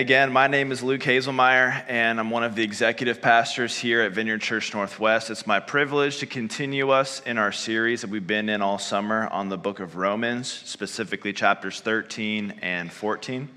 Again, my name is Luke Hazelmeyer, and I'm one of the executive pastors here at Vineyard Church Northwest. It's my privilege to continue us in our series that we've been in all summer on the book of Romans, specifically chapters 13 and 14.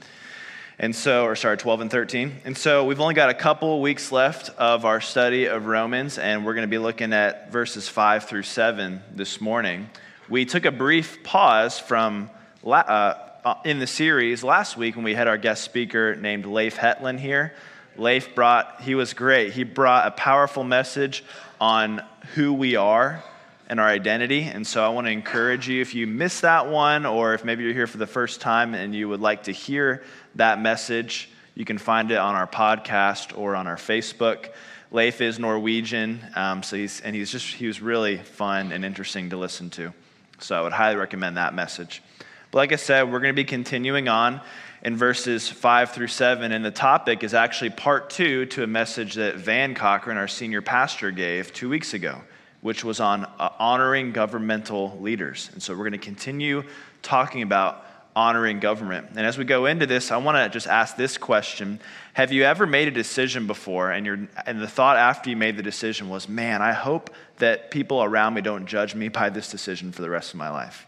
And so, or sorry, 12 and 13. And so we've only got a couple weeks left of our study of Romans, and we're going to be looking at verses 5 through 7 this morning. We took a brief pause from. Uh, uh, in the series last week when we had our guest speaker named Leif Hetland here. Leif brought, he was great. He brought a powerful message on who we are and our identity. And so I want to encourage you if you missed that one, or if maybe you're here for the first time and you would like to hear that message, you can find it on our podcast or on our Facebook. Leif is Norwegian, um, so he's, and he's just, he was really fun and interesting to listen to. So I would highly recommend that message. But like I said, we're going to be continuing on in verses 5 through 7. And the topic is actually part two to a message that Van Cochran, our senior pastor, gave two weeks ago, which was on uh, honoring governmental leaders. And so we're going to continue talking about honoring government. And as we go into this, I want to just ask this question Have you ever made a decision before, and, you and the thought after you made the decision was, man, I hope that people around me don't judge me by this decision for the rest of my life?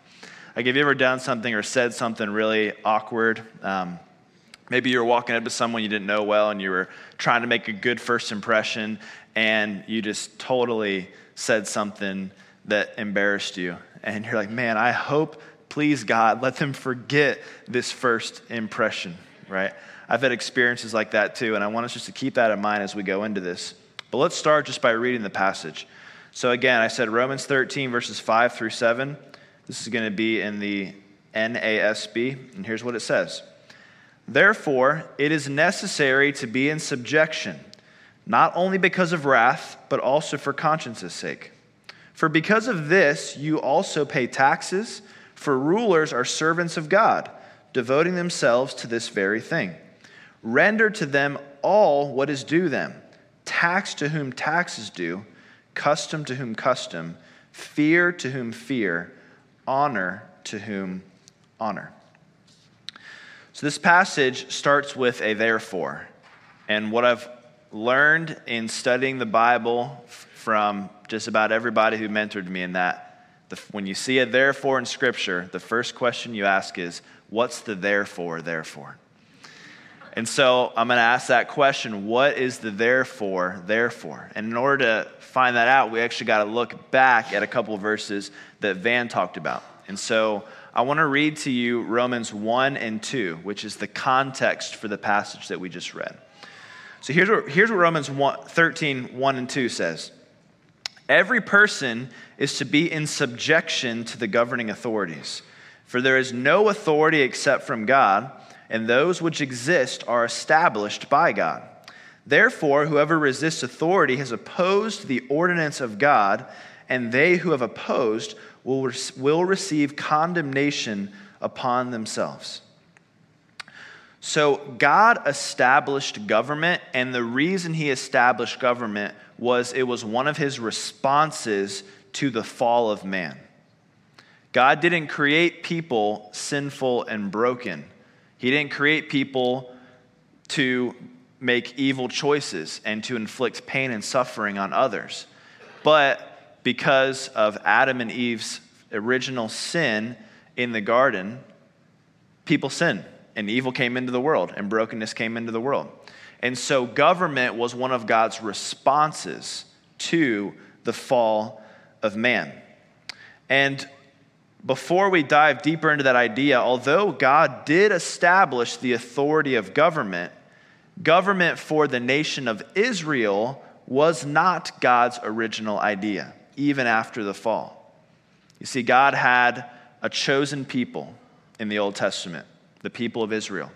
Like, have you ever done something or said something really awkward? Um, maybe you were walking up to someone you didn't know well and you were trying to make a good first impression and you just totally said something that embarrassed you. And you're like, man, I hope, please God, let them forget this first impression, right? I've had experiences like that too, and I want us just to keep that in mind as we go into this. But let's start just by reading the passage. So, again, I said Romans 13, verses 5 through 7. This is going to be in the NASB, and here's what it says Therefore, it is necessary to be in subjection, not only because of wrath, but also for conscience's sake. For because of this, you also pay taxes, for rulers are servants of God, devoting themselves to this very thing. Render to them all what is due them tax to whom tax is due, custom to whom custom, fear to whom fear honor to whom honor. So this passage starts with a therefore. And what I've learned in studying the Bible from just about everybody who mentored me in that, the, when you see a therefore in Scripture, the first question you ask is, What's the therefore, therefore? And so I'm going to ask that question what is the therefore, therefore? And in order to find that out, we actually got to look back at a couple verses that Van talked about. And so I want to read to you Romans 1 and 2, which is the context for the passage that we just read. So here's what, here's what Romans 1, 13, 1 and 2 says Every person is to be in subjection to the governing authorities, for there is no authority except from God and those which exist are established by God. Therefore, whoever resists authority has opposed the ordinance of God, and they who have opposed will, will receive condemnation upon themselves. So, God established government, and the reason He established government was it was one of His responses to the fall of man. God didn't create people sinful and broken. He didn't create people to make evil choices and to inflict pain and suffering on others. But because of Adam and Eve's original sin in the garden, people sinned and evil came into the world and brokenness came into the world. And so government was one of God's responses to the fall of man. And before we dive deeper into that idea, although God did establish the authority of government, government for the nation of Israel was not God's original idea, even after the fall. You see, God had a chosen people in the Old Testament, the people of Israel.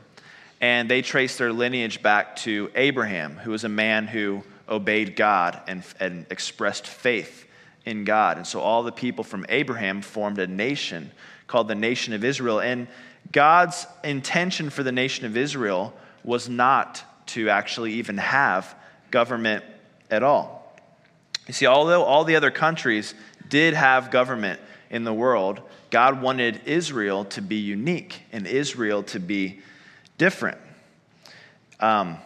And they traced their lineage back to Abraham, who was a man who obeyed God and, and expressed faith in God. And so all the people from Abraham formed a nation called the nation of Israel. And God's intention for the nation of Israel was not to actually even have government at all. You see, although all the other countries did have government in the world, God wanted Israel to be unique and Israel to be different. Um,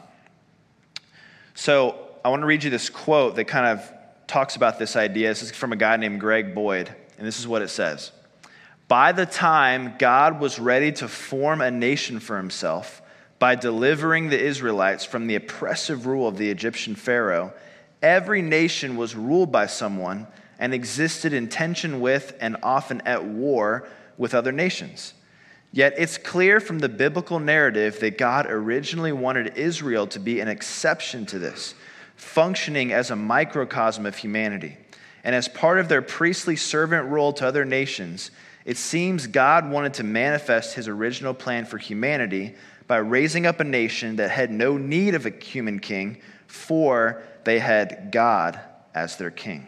so I want to read you this quote that kind of talks about this idea. This is from a guy named Greg Boyd, and this is what it says By the time God was ready to form a nation for himself by delivering the Israelites from the oppressive rule of the Egyptian Pharaoh, every nation was ruled by someone and existed in tension with and often at war with other nations. Yet it's clear from the biblical narrative that God originally wanted Israel to be an exception to this, functioning as a microcosm of humanity. And as part of their priestly servant role to other nations, it seems God wanted to manifest his original plan for humanity by raising up a nation that had no need of a human king, for they had God as their king.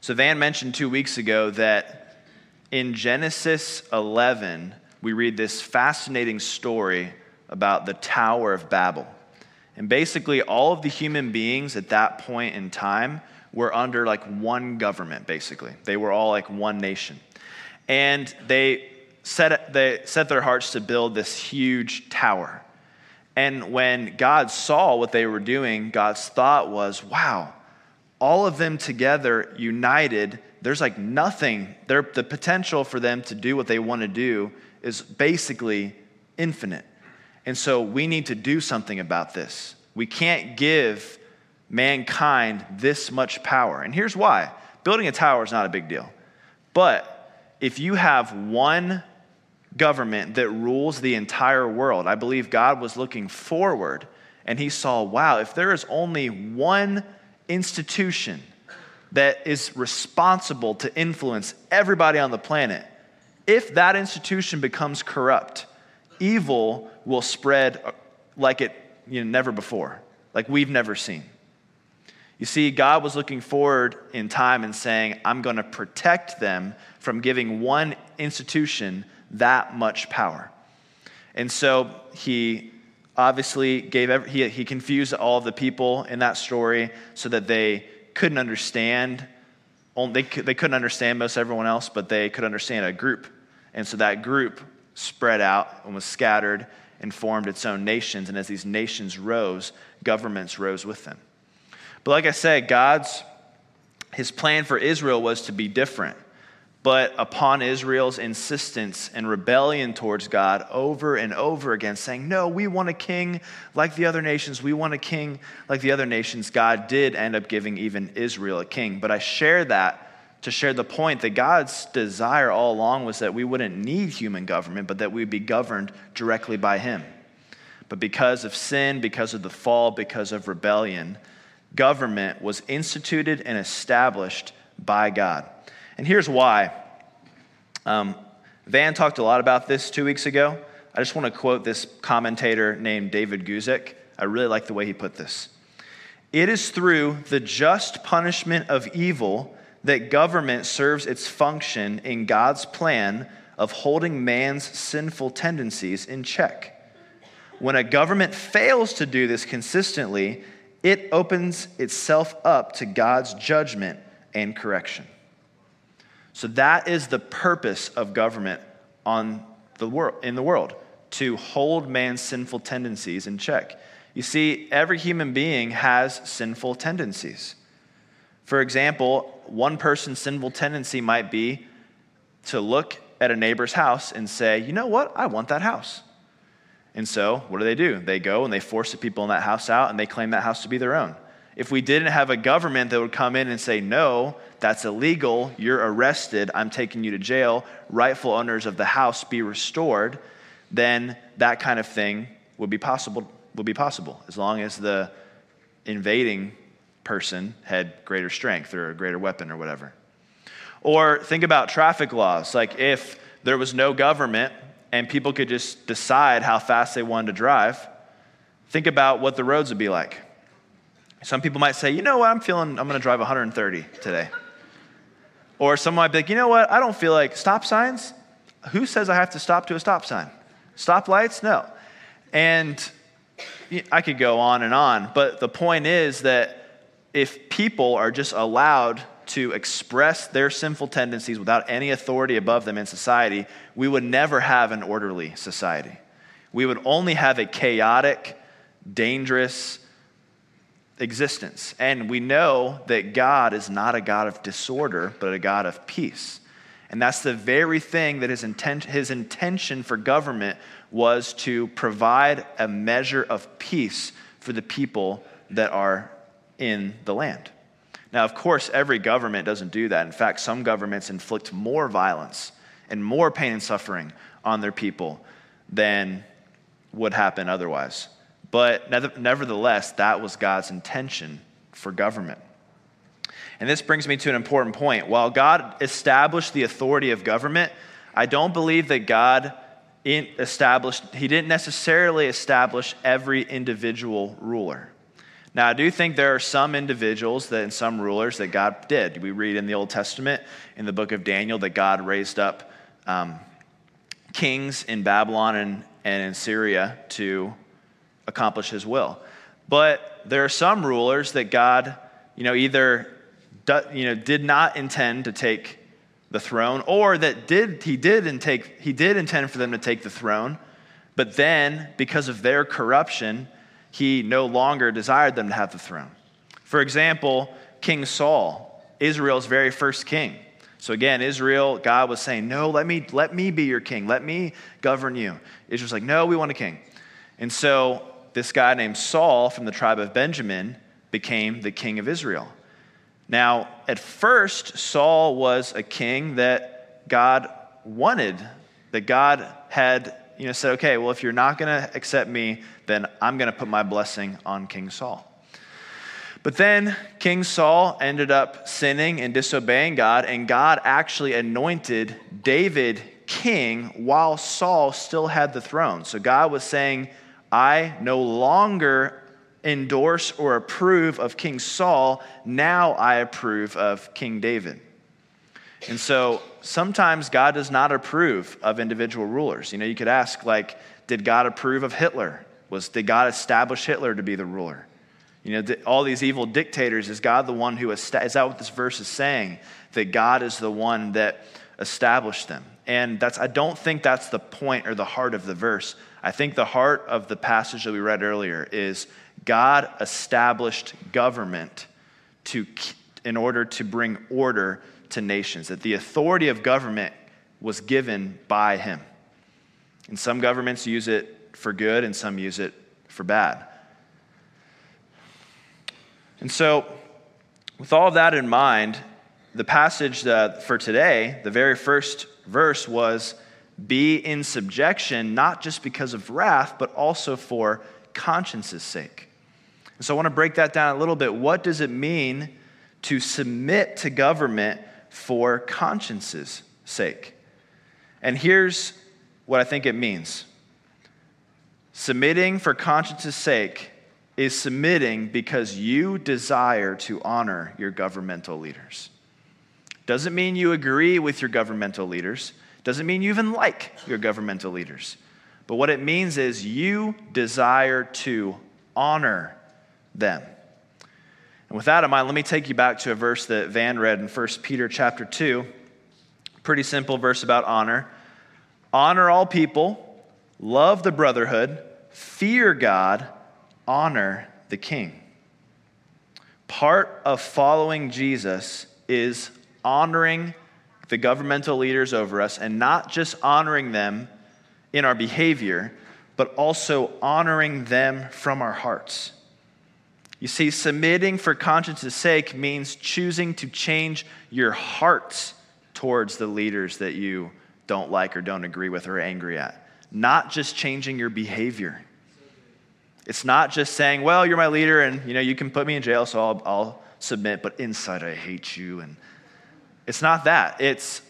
So, Van mentioned two weeks ago that in Genesis 11, we read this fascinating story about the Tower of Babel. And basically, all of the human beings at that point in time were under like one government, basically. They were all like one nation. And they set, they set their hearts to build this huge tower. And when God saw what they were doing, God's thought was, wow, all of them together, united, there's like nothing. There, the potential for them to do what they want to do is basically infinite. And so we need to do something about this. We can't give mankind this much power. And here's why building a tower is not a big deal. But if you have one government that rules the entire world, I believe God was looking forward and he saw, wow, if there is only one institution that is responsible to influence everybody on the planet, if that institution becomes corrupt, evil will spread uh, like it you know, never before, like we've never seen. You see, God was looking forward in time and saying, I'm going to protect them from giving one institution that much power. And so he obviously gave, every, he, he confused all of the people in that story so that they couldn't understand. They, they couldn't understand most everyone else, but they could understand a group. And so that group spread out and was scattered and formed its own nations. And as these nations rose, governments rose with them. But like I said, God's, his plan for Israel was to be different. But upon Israel's insistence and rebellion towards God over and over again, saying, No, we want a king like the other nations, we want a king like the other nations, God did end up giving even Israel a king. But I share that to share the point that God's desire all along was that we wouldn't need human government, but that we'd be governed directly by Him. But because of sin, because of the fall, because of rebellion, government was instituted and established by God. And here's why. Um, Van talked a lot about this two weeks ago. I just want to quote this commentator named David Guzik. I really like the way he put this. It is through the just punishment of evil that government serves its function in God's plan of holding man's sinful tendencies in check. When a government fails to do this consistently, it opens itself up to God's judgment and correction. So that is the purpose of government on the world, in the world, to hold man's sinful tendencies in check. You see, every human being has sinful tendencies. For example, one person's sinful tendency might be to look at a neighbor's house and say, you know what, I want that house. And so, what do they do? They go and they force the people in that house out and they claim that house to be their own. If we didn't have a government that would come in and say, no, that's illegal, you're arrested, I'm taking you to jail, rightful owners of the house be restored, then that kind of thing would be possible, would be possible as long as the invading person had greater strength or a greater weapon or whatever. Or think about traffic laws. Like if there was no government and people could just decide how fast they wanted to drive, think about what the roads would be like. Some people might say, you know what, I'm feeling, I'm going to drive 130 today. Or someone might be like, you know what, I don't feel like stop signs. Who says I have to stop to a stop sign? Stop lights? No. And I could go on and on, but the point is that if people are just allowed to express their sinful tendencies without any authority above them in society, we would never have an orderly society. We would only have a chaotic, dangerous existence. And we know that God is not a God of disorder, but a God of peace. And that's the very thing that his, intent, his intention for government was to provide a measure of peace for the people that are in the land. Now, of course, every government doesn't do that. In fact, some governments inflict more violence and more pain and suffering on their people than would happen otherwise. But nevertheless, that was God's intention for government. And this brings me to an important point. While God established the authority of government, I don't believe that God established, He didn't necessarily establish every individual ruler. Now, I do think there are some individuals that, and some rulers that God did. We read in the Old Testament, in the book of Daniel, that God raised up um, kings in Babylon and, and in Syria to accomplish his will. But there are some rulers that God, you know, either you know, did not intend to take the throne, or that did he did and take he did intend for them to take the throne, but then because of their corruption, he no longer desired them to have the throne. For example, King Saul, Israel's very first king. So again, Israel, God was saying, No, let me, let me be your king. Let me govern you. Israel's like, No, we want a king. And so this guy named Saul from the tribe of Benjamin became the king of Israel. Now, at first, Saul was a king that God wanted, that God had you know, said, okay, well, if you're not going to accept me, then I'm going to put my blessing on King Saul. But then King Saul ended up sinning and disobeying God, and God actually anointed David king while Saul still had the throne. So God was saying, I no longer endorse or approve of King Saul, now I approve of King David. And so sometimes God does not approve of individual rulers. You know, you could ask, like, did God approve of Hitler? Was, did God establish Hitler to be the ruler? You know, all these evil dictators, is God the one who, is is that what this verse is saying? That God is the one that established them. And that's, I don't think that's the point or the heart of the verse. I think the heart of the passage that we read earlier is God established government to, in order to bring order to nations, that the authority of government was given by him. And some governments use it for good, and some use it for bad. And so, with all of that in mind, the passage for today, the very first verse was be in subjection, not just because of wrath, but also for conscience's sake. And so I want to break that down a little bit. What does it mean to submit to government for conscience's sake? And here's what I think it means submitting for conscience's sake is submitting because you desire to honor your governmental leaders. Doesn't mean you agree with your governmental leaders, doesn't mean you even like your governmental leaders. But what it means is you desire to honor them. And with that in mind, let me take you back to a verse that Van read in 1 Peter chapter 2. Pretty simple verse about honor. Honor all people, love the brotherhood, fear God, honor the king. Part of following Jesus is honoring the governmental leaders over us and not just honoring them in our behavior, but also honoring them from our hearts. You see, submitting for conscience' sake means choosing to change your hearts towards the leaders that you don't like or don't agree with or are angry at, not just changing your behavior. It's not just saying, well, you're my leader and you know you can put me in jail, so I'll, I'll submit, but inside I hate you. And it's not that. It's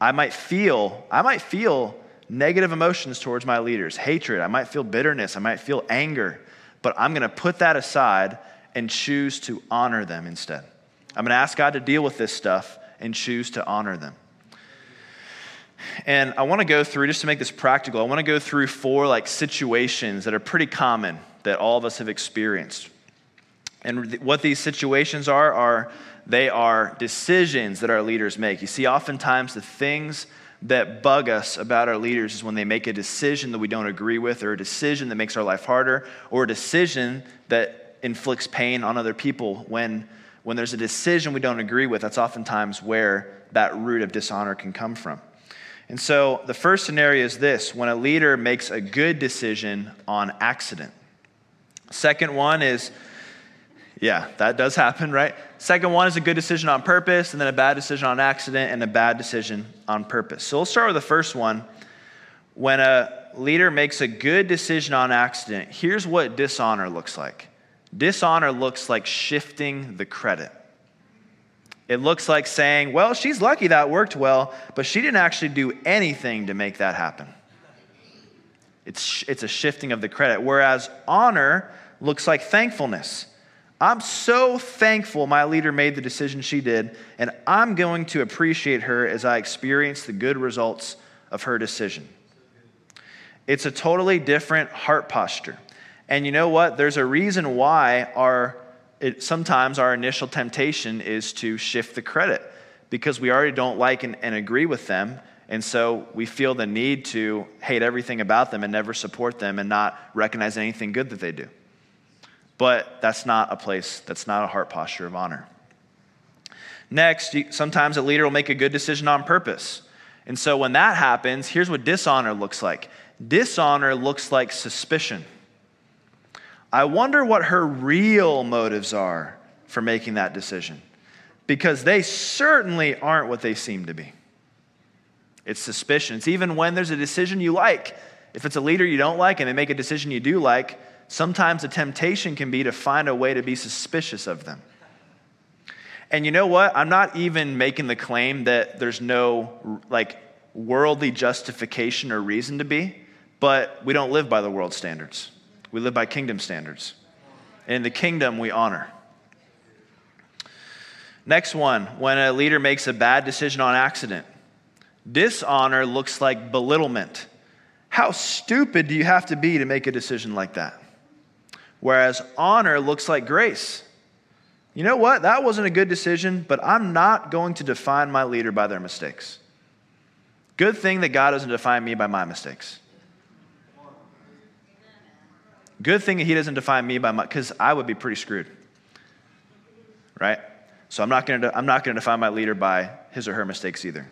I might feel, I might feel negative emotions towards my leaders, hatred, I might feel bitterness, I might feel anger but I'm going to put that aside and choose to honor them instead. I'm going to ask God to deal with this stuff and choose to honor them. And I want to go through, just to make this practical, I want to go through four like situations that are pretty common that all of us have experienced. And what these situations are, are they are decisions that our leaders make. You see, oftentimes the things that bug us about our leaders is when they make a decision that we don't agree with, or a decision that makes our life harder, or a decision that inflicts pain on other people. When, when there's a decision we don't agree with, that's oftentimes where that root of dishonor can come from. And so the first scenario is this when a leader makes a good decision on accident. Second one is, yeah, that does happen, right? Second one is a good decision on purpose, and then a bad decision on accident, and a bad decision on purpose. So we'll start with the first one. When a leader makes a good decision on accident, here's what dishonor looks like dishonor looks like shifting the credit. It looks like saying, well, she's lucky that worked well, but she didn't actually do anything to make that happen. It's, it's a shifting of the credit. Whereas honor looks like thankfulness. I'm so thankful my leader made the decision she did, and I'm going to appreciate her as I experience the good results of her decision. It's a totally different heart posture. And you know what? There's a reason why our it, sometimes our initial temptation is to shift the credit because we already don't like and, and agree with them. And so we feel the need to hate everything about them and never support them and not recognize anything good that they do. But that's not a place, that's not a heart posture of honor. Next, sometimes a leader will make a good decision on purpose. And so when that happens, here's what dishonor looks like dishonor looks like suspicion. I wonder what her real motives are for making that decision because they certainly aren't what they seem to be. It's suspicion. It's even when there's a decision you like. If it's a leader you don't like and they make a decision you do like, sometimes the temptation can be to find a way to be suspicious of them. And you know what? I'm not even making the claim that there's no like worldly justification or reason to be, but we don't live by the world standards. We live by kingdom standards. And in the kingdom, we honor. Next one, when a leader makes a bad decision on accident. Dishonor looks like belittlement. How stupid do you have to be to make a decision like that? Whereas honor looks like grace. You know what? That wasn't a good decision, but I'm not going to define my leader by their mistakes. Good thing that God doesn't define me by my mistakes. Good thing that he doesn't define me by my, because I would be pretty screwed. Right? So I'm not going to I'm not going to define my leader by his or her mistakes either.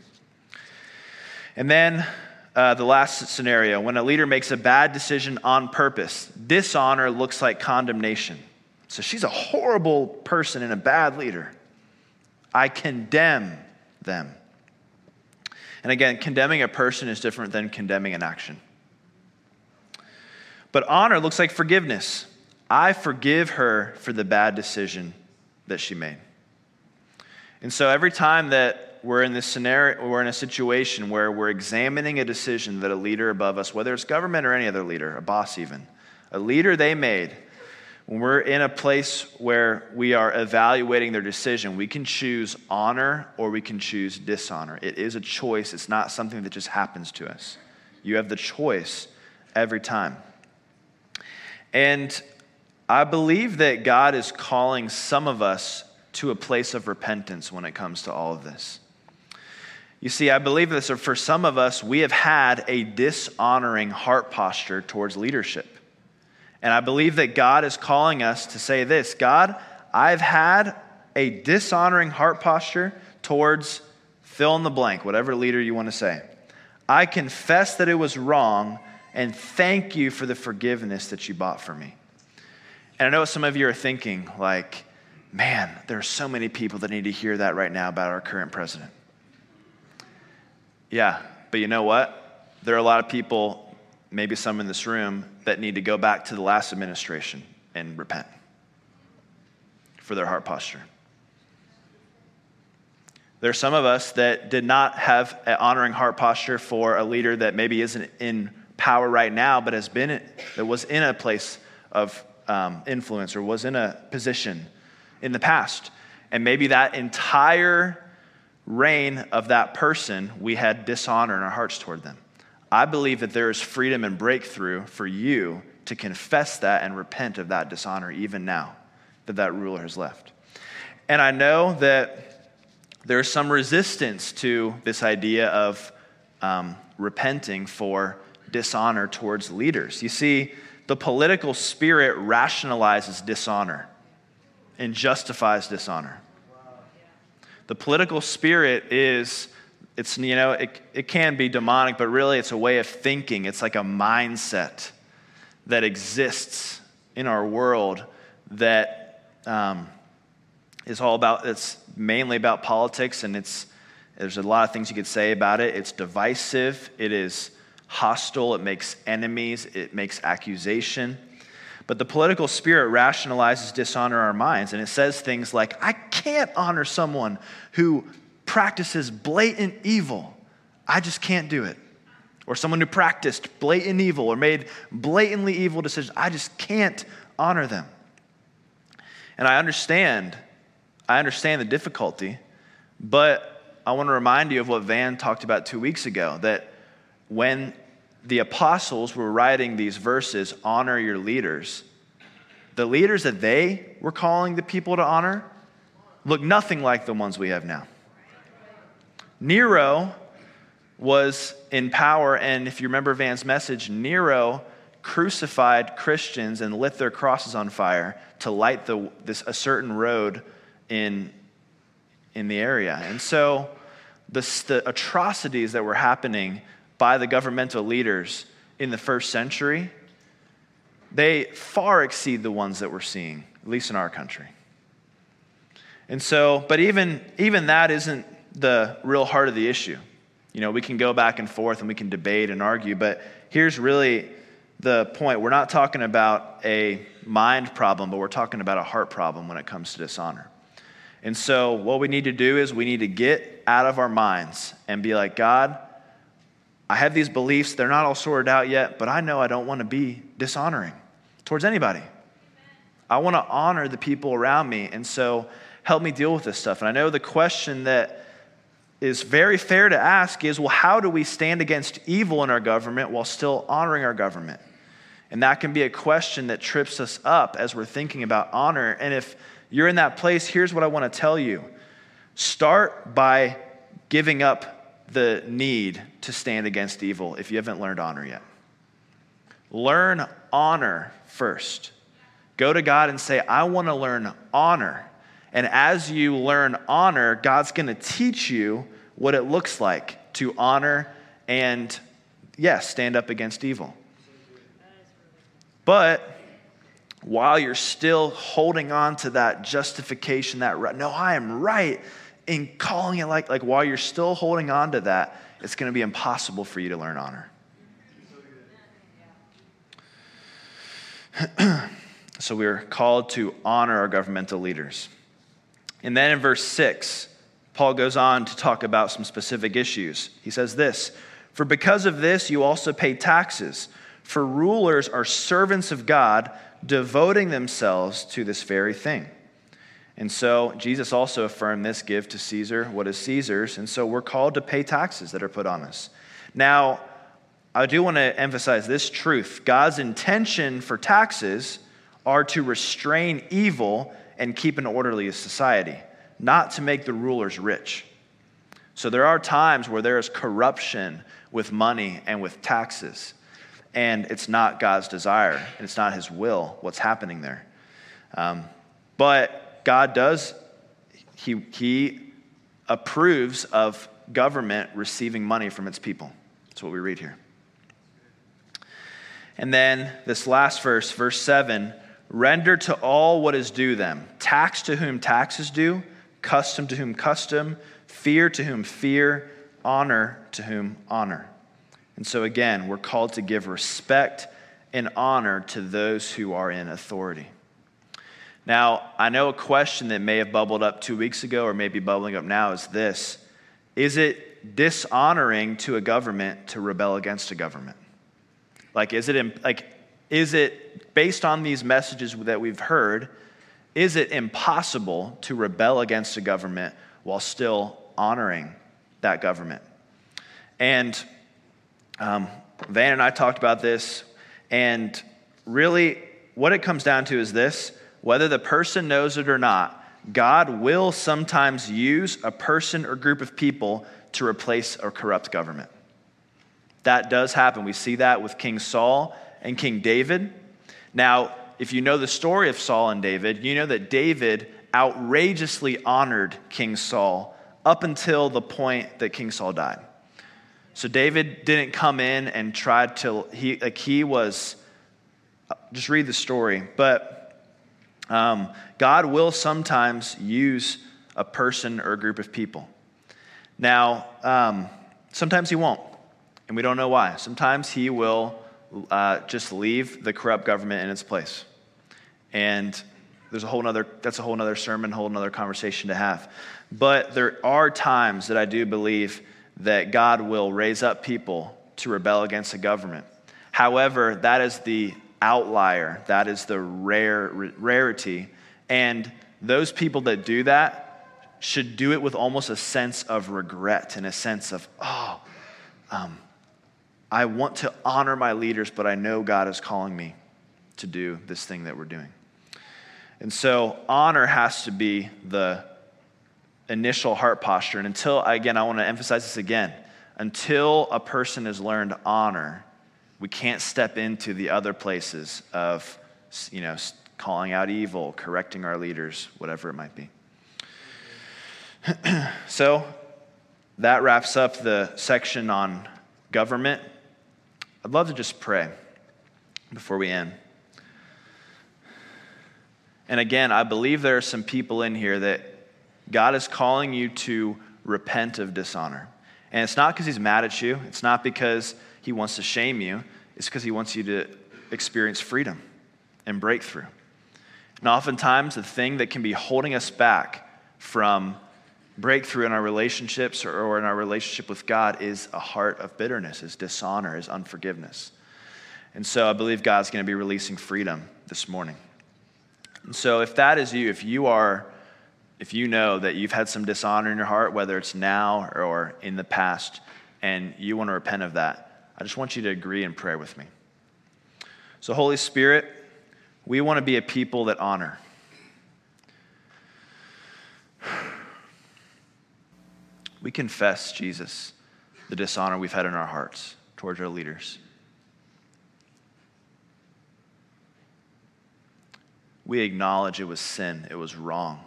And then uh, the last scenario when a leader makes a bad decision on purpose, dishonor looks like condemnation. So she's a horrible person and a bad leader. I condemn them. And again, condemning a person is different than condemning an action. But honor looks like forgiveness. I forgive her for the bad decision that she made. And so every time that we're in this scenario, we're in a situation where we're examining a decision that a leader above us, whether it's government or any other leader, a boss even, a leader they made, when we're in a place where we are evaluating their decision, we can choose honor or we can choose dishonor. It is a choice, it's not something that just happens to us. You have the choice every time. And I believe that God is calling some of us to a place of repentance when it comes to all of this. You see, I believe that for some of us, we have had a dishonoring heart posture towards leadership. And I believe that God is calling us to say this God, I've had a dishonoring heart posture towards fill in the blank, whatever leader you want to say. I confess that it was wrong, and thank you for the forgiveness that you bought for me. And I know some of you are thinking, like, man, there are so many people that need to hear that right now about our current president. Yeah, but you know what? There are a lot of people, maybe some in this room, that need to go back to the last administration and repent for their heart posture. There are some of us that did not have an honoring heart posture for a leader that maybe isn't in power right now, but has been that was in a place of um, influence or was in a position in the past, and maybe that entire reign of that person, we had dishonor in our hearts toward them. I believe that there is freedom and breakthrough for you to confess that and repent of that dishonor even now that that ruler has left. And I know that there's some resistance to this idea of um, repenting for dishonor towards leaders. You see, the political spirit rationalizes dishonor and justifies dishonor. The political spirit is, it's, you know, it, it can be demonic, but really it's a way of thinking. It's like a mindset that exists in our world that um, is all about, it's mainly about politics, and it's, there's a lot of things you could say about it. It's divisive, it is hostile, it makes enemies, it makes accusation. But the political spirit rationalizes dishonor our minds, and it says things like, I can't honor someone who practices blatant evil. I just can't do it. Or someone who practiced blatant evil or made blatantly evil decisions. I just can't honor them. And I understand, I understand the difficulty, but I want to remind you of what Van talked about two weeks ago that when the apostles were writing these verses, honor your leaders, the leaders that they were calling the people to honor look nothing like the ones we have now. Nero was in power, and if you remember Van's message, Nero crucified Christians and lit their crosses on fire to light the, this, a certain road in, in the area. And so the, the atrocities that were happening by the governmental leaders in the first century, they far exceed the ones that we're seeing, at least in our country. And so, but even, even that isn't the real heart of the issue. You know, we can go back and forth and we can debate and argue, but here's really the point. We're not talking about a mind problem, but we're talking about a heart problem when it comes to dishonor. And so, what we need to do is we need to get out of our minds and be like, God, I have these beliefs. They're not all sorted out yet, but I know I don't want to be dishonoring towards anybody. I want to honor the people around me. And so help me deal with this stuff. And I know the question that is very fair to ask is well, how do we stand against evil in our government while still honoring our government? And that can be a question that trips us up as we're thinking about honor. And if you're in that place, here's what I want to tell you start by giving up the need to stand against evil if you haven't learned honor yet. Learn honor first. Go to God and say, I want to learn honor. And as you learn honor, God's going to teach you what it looks like to honor and, yes, stand up against evil. But while you're still holding on to that justification, that no, I am right in calling it like, like while you're still holding on to that, it's going to be impossible for you to learn honor. so we're called to honor our governmental leaders. And then in verse 6, Paul goes on to talk about some specific issues. He says this For because of this, you also pay taxes, for rulers are servants of God, devoting themselves to this very thing. And so Jesus also affirmed this give to Caesar what is Caesar's. And so we're called to pay taxes that are put on us. Now, I do want to emphasize this truth God's intention for taxes are to restrain evil and keep an orderly society, not to make the rulers rich. So there are times where there is corruption with money and with taxes, and it's not God's desire, and it's not His will what's happening there. Um, but God does, he, he approves of government receiving money from its people. That's what we read here. And then this last verse, verse 7 render to all what is due them tax to whom tax is due, custom to whom custom, fear to whom fear, honor to whom honor. And so again, we're called to give respect and honor to those who are in authority. Now, I know a question that may have bubbled up two weeks ago or maybe bubbling up now is this Is it dishonoring to a government to rebel against a government? Like, is it, like, is it based on these messages that we've heard, is it impossible to rebel against a government while still honoring that government? And um, Van and I talked about this, and really, what it comes down to is this whether the person knows it or not, God will sometimes use a person or group of people to replace a corrupt government. That does happen. We see that with King Saul and King David. Now, if you know the story of Saul and David, you know that David outrageously honored King Saul up until the point that King Saul died. So David didn't come in and try to, he, like he was, just read the story, but um, God will sometimes use a person or a group of people. Now, um, sometimes he won't, and we don't know why. Sometimes he will uh, just leave the corrupt government in its place. And there's a whole nother, that's a whole nother sermon, whole nother conversation to have. But there are times that I do believe that God will raise up people to rebel against the government. However, that is the outlier, that is the rare rarity. And those people that do that should do it with almost a sense of regret and a sense of, oh, um, I want to honor my leaders, but I know God is calling me to do this thing that we're doing. And so honor has to be the initial heart posture. And until, again, I want to emphasize this again until a person has learned honor, we can't step into the other places of, you know, calling out evil, correcting our leaders, whatever it might be. so that wraps up the section on government. I'd love to just pray before we end. And again, I believe there are some people in here that God is calling you to repent of dishonor. And it's not because he's mad at you, it's not because he wants to shame you, it's because he wants you to experience freedom and breakthrough. And oftentimes, the thing that can be holding us back from breakthrough in our relationships or in our relationship with God is a heart of bitterness, is dishonor, is unforgiveness. And so I believe God's going to be releasing freedom this morning. And so if that is you, if you are, if you know that you've had some dishonor in your heart, whether it's now or in the past, and you want to repent of that, I just want you to agree in prayer with me. So, Holy Spirit, we want to be a people that honor. We confess, Jesus, the dishonor we've had in our hearts towards our leaders. we acknowledge it was sin, it was wrong.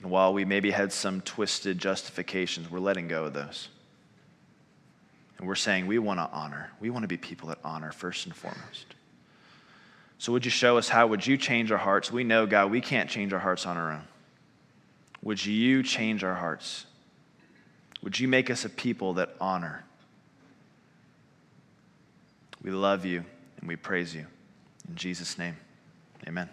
And while we maybe had some twisted justifications, we're letting go of those. And we're saying we want to honor. We want to be people that honor first and foremost. So, would you show us how? Would you change our hearts? We know, God, we can't change our hearts on our own. Would you change our hearts? Would you make us a people that honor? We love you and we praise you. In Jesus' name, amen.